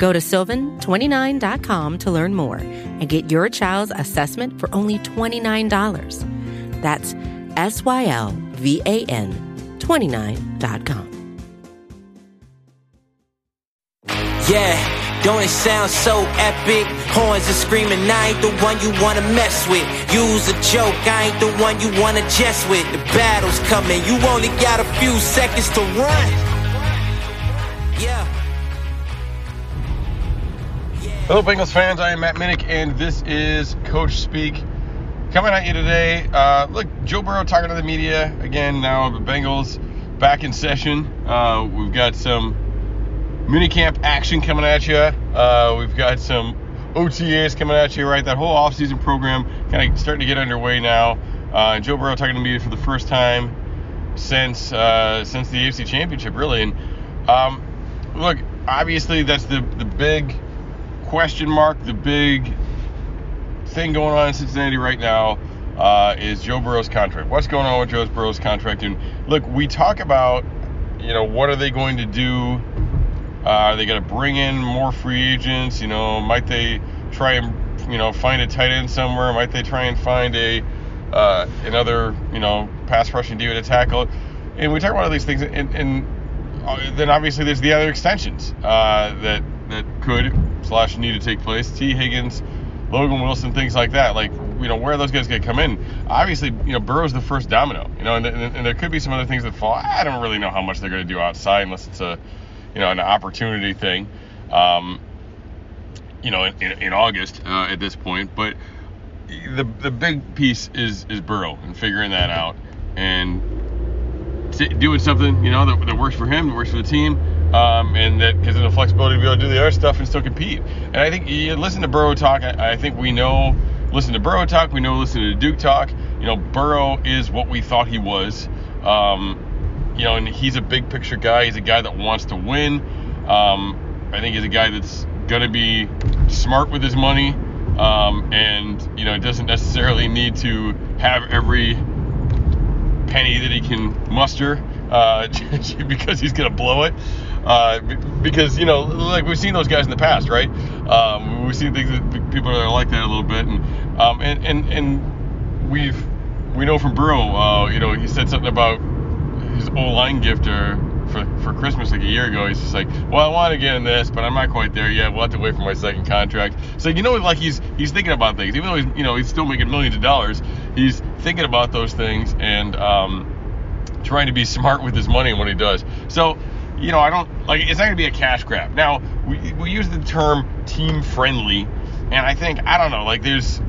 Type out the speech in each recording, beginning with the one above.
Go to sylvan29.com to learn more and get your child's assessment for only $29. That's S Y L V A N 29.com. Yeah, don't it sound so epic? Horns are screaming, I ain't the one you wanna mess with. Use a joke, I ain't the one you wanna jest with. The battle's coming, you only got a few seconds to run. Yeah. Hello, Bengals fans. I am Matt Minnick, and this is Coach Speak. Coming at you today. Uh, look, Joe Burrow talking to the media again. Now the Bengals back in session. Uh, we've got some minicamp action coming at you. Uh, we've got some OTAs coming at you. Right, that whole offseason program kind of starting to get underway now. Uh, Joe Burrow talking to the media for the first time since uh, since the AFC Championship, really. And um, look, obviously that's the the big question mark, the big thing going on in Cincinnati right now uh, is Joe Burrow's contract. What's going on with Joe Burrow's contract? And look, we talk about, you know, what are they going to do? Uh, are they going to bring in more free agents? You know, might they try and, you know, find a tight end somewhere? Might they try and find a uh, another, you know, pass rushing dude to tackle? And we talk about all these things, and, and uh, then obviously there's the other extensions uh, that that could slash need to take place. Tee Higgins, Logan Wilson, things like that. Like, you know, where are those guys going to come in? Obviously, you know, Burrow's the first domino. You know, and, and, and there could be some other things that fall. I don't really know how much they're going to do outside unless it's a, you know, an opportunity thing. Um, you know, in, in, August uh, at this point, but the the big piece is is Burrow and figuring that out and doing something you know that, that works for him, that works for the team, um, and that gives him the flexibility to be able to do the other stuff and still compete. And I think you listen to Burrow talk. I, I think we know. Listen to Burrow talk. We know. Listen to Duke talk. You know, Burrow is what we thought he was. Um, you know, and he's a big picture guy. He's a guy that wants to win. Um, I think he's a guy that's to be smart with his money, um, and you know, doesn't necessarily need to have every penny that he can muster uh, because he's to blow it. Uh, because you know, like we've seen those guys in the past, right? Um, we've seen things that people are like that a little bit, and um, and and and we've we know from Burrow, uh, you know, he said something about his O line gifter for for Christmas like a year ago. He's just like, well, I want to get in this, but I'm not quite there yet. We'll have to wait for my second contract. So you know, like he's he's thinking about things, even though he's you know he's still making millions of dollars. He's thinking about those things and um, trying to be smart with his money and what he does. So you know, I don't like it's not gonna be a cash grab. Now we we use the term team friendly, and I think I don't know, like there's.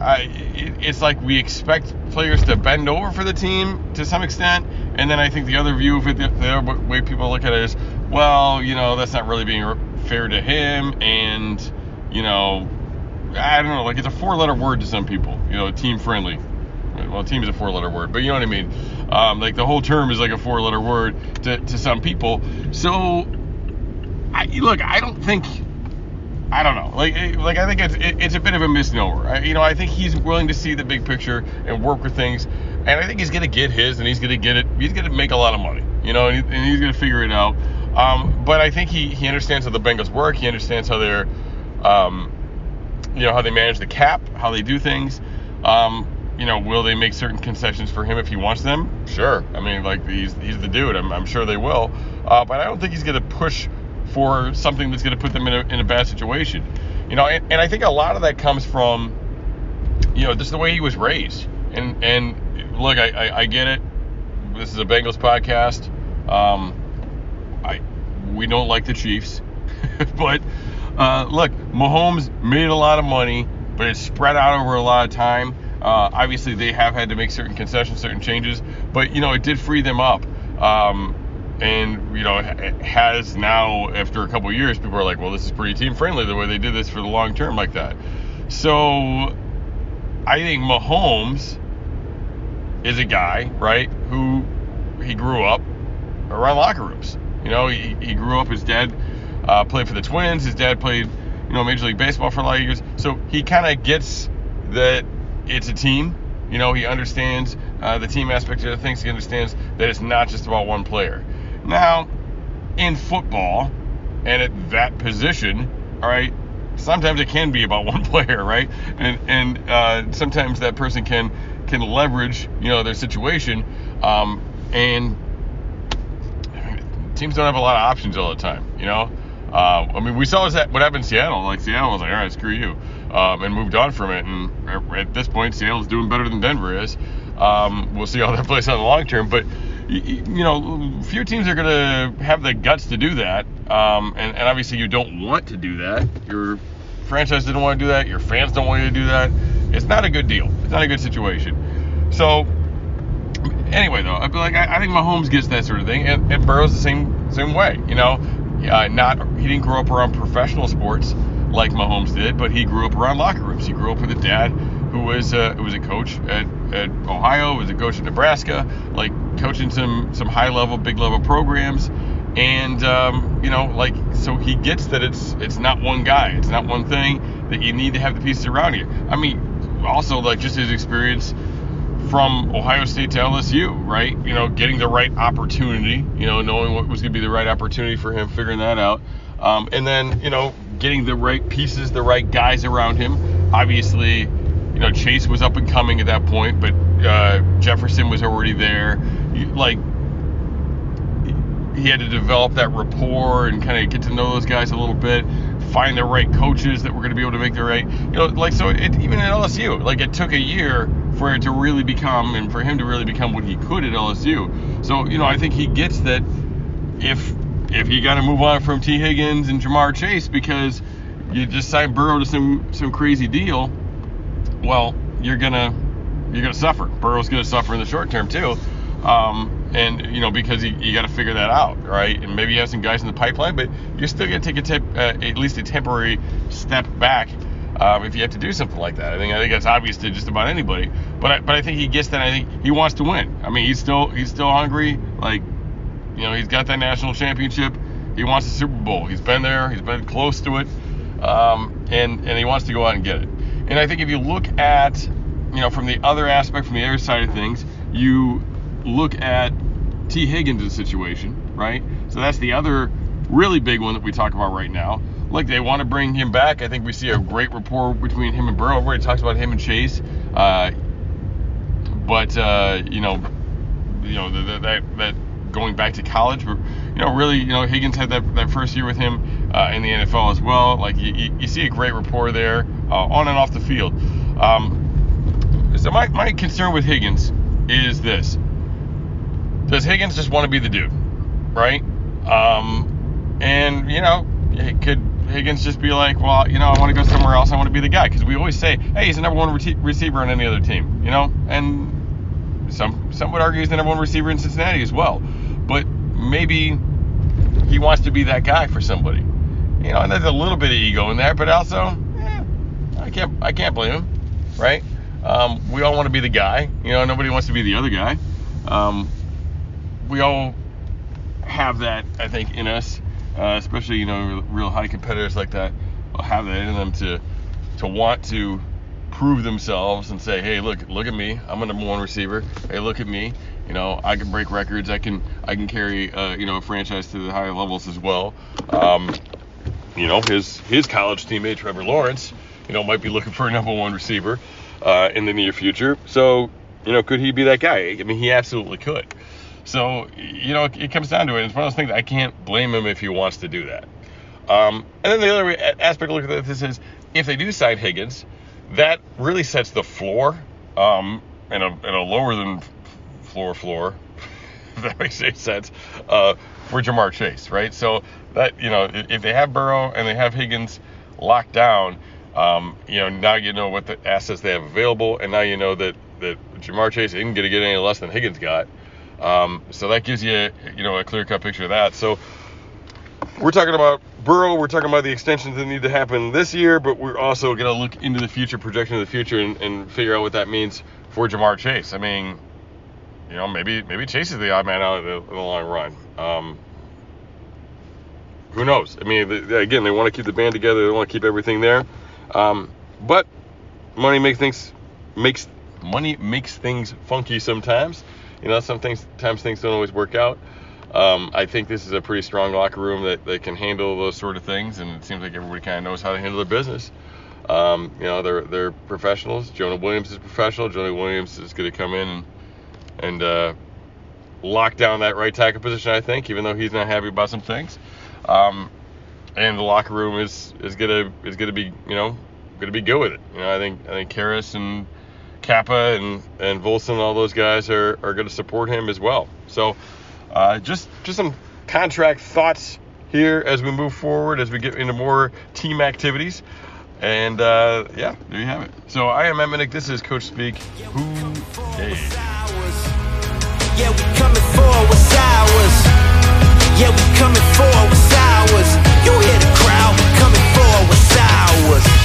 Uh, it, it's like we expect players to bend over for the team to some extent, and then I think the other view of it, the, the other way people look at it is, well, you know, that's not really being fair to him, and you know, I don't know, like it's a four-letter word to some people, you know, team friendly. Well, team is a four-letter word, but you know what I mean. Um, like the whole term is like a four-letter word to, to some people. So, I, look, I don't think, I don't know, like like I think it's it, it's a bit of a misnomer. I, you know, I think he's willing to see the big picture and work with things, and I think he's gonna get his, and he's gonna get it. He's gonna make a lot of money, you know, and, he, and he's gonna figure it out. Um, but I think he he understands how the Bengals work. He understands how they're, um, you know, how they manage the cap, how they do things. Um, you know, will they make certain concessions for him if he wants them? Sure. I mean, like he's he's the dude. I'm, I'm sure they will. Uh, but I don't think he's going to push for something that's going to put them in a, in a bad situation. You know, and, and I think a lot of that comes from, you know, just the way he was raised. And and look, I, I, I get it. This is a Bengals podcast. Um, I we don't like the Chiefs, but uh, look, Mahomes made a lot of money, but it's spread out over a lot of time. Uh, obviously, they have had to make certain concessions, certain changes, but you know it did free them up. Um, and you know it has now after a couple years, people are like, well, this is pretty team friendly the way they did this for the long term like that. So I think Mahomes is a guy, right, who he grew up around locker rooms. You know, he, he grew up, his dad uh, played for the Twins, his dad played, you know, Major League Baseball for a lot of years. So he kind of gets that it's a team. You know, he understands uh, the team aspect of things. He understands that it's not just about one player. Now, in football and at that position, all right, sometimes it can be about one player, right? And and uh, sometimes that person can can leverage, you know, their situation. Um, and teams don't have a lot of options all the time, you know. Uh, I mean, we saw what happened in Seattle. Like Seattle was like, all right, screw you, um, and moved on from it. And at this point, Seattle's doing better than Denver is. Um, we'll see how that plays out in the long term, but you know, few teams are going to have the guts to do that. Um, and, and, obviously, you don't want to do that. Your franchise didn't want to do that. Your fans don't want you to do that. It's not a good deal. It's not a good situation. So, anyway, though, I feel like I, I think Mahomes gets that sort of thing, and, and Burrow's the same same way. You know, uh, not he didn't grow up around professional sports like Mahomes did, but he grew up around locker rooms. He grew up with a dad who was uh, was a coach at, at Ohio, was a coach at Nebraska, like coaching some some high level, big level programs, and um, you know, like so he gets that it's it's not one guy, it's not one thing that you need to have the pieces around you. I mean, also like just his experience from Ohio State to LSU, right? You know, getting the right opportunity, you know, knowing what was going to be the right opportunity for him, figuring that out, um, and then you know, getting the right pieces, the right guys around him. Obviously, you know, Chase was up and coming at that point, but uh, Jefferson was already there. Like he had to develop that rapport and kind of get to know those guys a little bit, find the right coaches that were going to be able to make the right, you know, like so. It, even at LSU, like it took a year for it to really become and for him to really become what he could at LSU. So you know, I think he gets that if if you got to move on from Tee Higgins and Ja'Marr Chase because you just signed Burrow to some some crazy deal, well, you're gonna you're gonna suffer. Burrow's gonna suffer in the short term too. Um, and you know because you, you got to figure that out, right? And maybe you have some guys in the pipeline, but you're still gonna take a tip, uh, at least a temporary step back um, if you have to do something like that. I think I think that's obvious to just about anybody. But I, but I think he gets that. I think he wants to win. I mean, he's still he's still hungry. Like you know, he's got that national championship. He wants the Super Bowl. He's been there. He's been close to it, um, and and he wants to go out and get it. And I think if you look at you know from the other aspect, from the other side of things, you look at Tee Higgins' situation, right? So that's the other really big one that we talk about right now. Look, they want to bring him back. I think we see a great rapport between him and Burrow. Everybody talks about him and Chase, uh, but uh, you know, you know that, that that going back to college, but you know, really, you know, Higgins had that, that first year with him uh, in the NFL as well. Like you, you, see a great rapport there uh, on and off the field. Um, so my, my concern with Higgins is this: Does Higgins just want to be the dude, right? Um, and you know, could Higgins just be like, well, you know, I want to go somewhere else. I want to be the guy because we always say, hey, he's the number one re- receiver on any other team, you know, and some some would argue he's the number one receiver in Cincinnati as well. But maybe he wants to be that guy for somebody. You know, and there's a little bit of ego in there, but also, eh, I can't I can't blame him, right? Um, we all want to be the guy. You know, nobody wants to be the other guy. Um, we all have that, I think, in us, uh, especially you know, real high competitors like that have that in them to to want to prove themselves and say, hey, look, look at me. I'm a number one receiver. Hey, look at me. You know, I can break records. I can I can carry uh, you know a franchise to the higher levels as well. Um, you know, his his college teammate Trevor Lawrence, you know, might be looking for a number one receiver uh, in the near future. So, you know, could he be that guy? I mean, he absolutely could. So, you know, it, it comes down to it. It's one of those things I can't blame him if he wants to do that. Um, and then the other aspect of look at this is if they do sign Higgins, that really sets the floor um, in, a, in a lower than floor floor, if that makes any sense, uh, for Ja'Marr Chase, right? So that, you know, if they have Burrow and they have Higgins locked down, um, you know, now you know what the assets they have available, and now you know that, that Ja'Marr Chase isn't going to get any less than Higgins got. Um, so that gives you, you know, a clear cut picture of that. So we're talking about Burrow, we're talking about the extensions that need to happen this year, but we're also going to look into the future, projection of the future, and, and figure out what that means for Ja'Marr Chase. I mean, you know, maybe maybe Chase is the odd man out in the, in the long run. Um, who knows? I mean, the, again, they want to keep the band together. They want to keep everything there. Um, but money makes things makes money makes things funky sometimes. You know, some things sometimes things don't always work out. Um, I think this is a pretty strong locker room that, they can handle those sort of things, and it seems like everybody kind of knows how to handle their business. Um, you know, they're they're professionals. Jonah Williams is professional. Jonah Williams is going to come in and, and uh, lock down that right tackle position. I think, even though he's not happy about some things. Um, and the locker room is is gonna is gonna be you know gonna be good with it. You know, I think I think Karras and Cappa and and Volson, all those guys are are gonna support him as well. So uh, just just some contract thoughts here as we move forward as we get into more team activities. And uh, yeah, there you have it. So I am Matt This is Coach Speak. Yeah, we coming for what's ours. Yeah, we coming for what's ours. You hear the crowd, we coming for what's ours.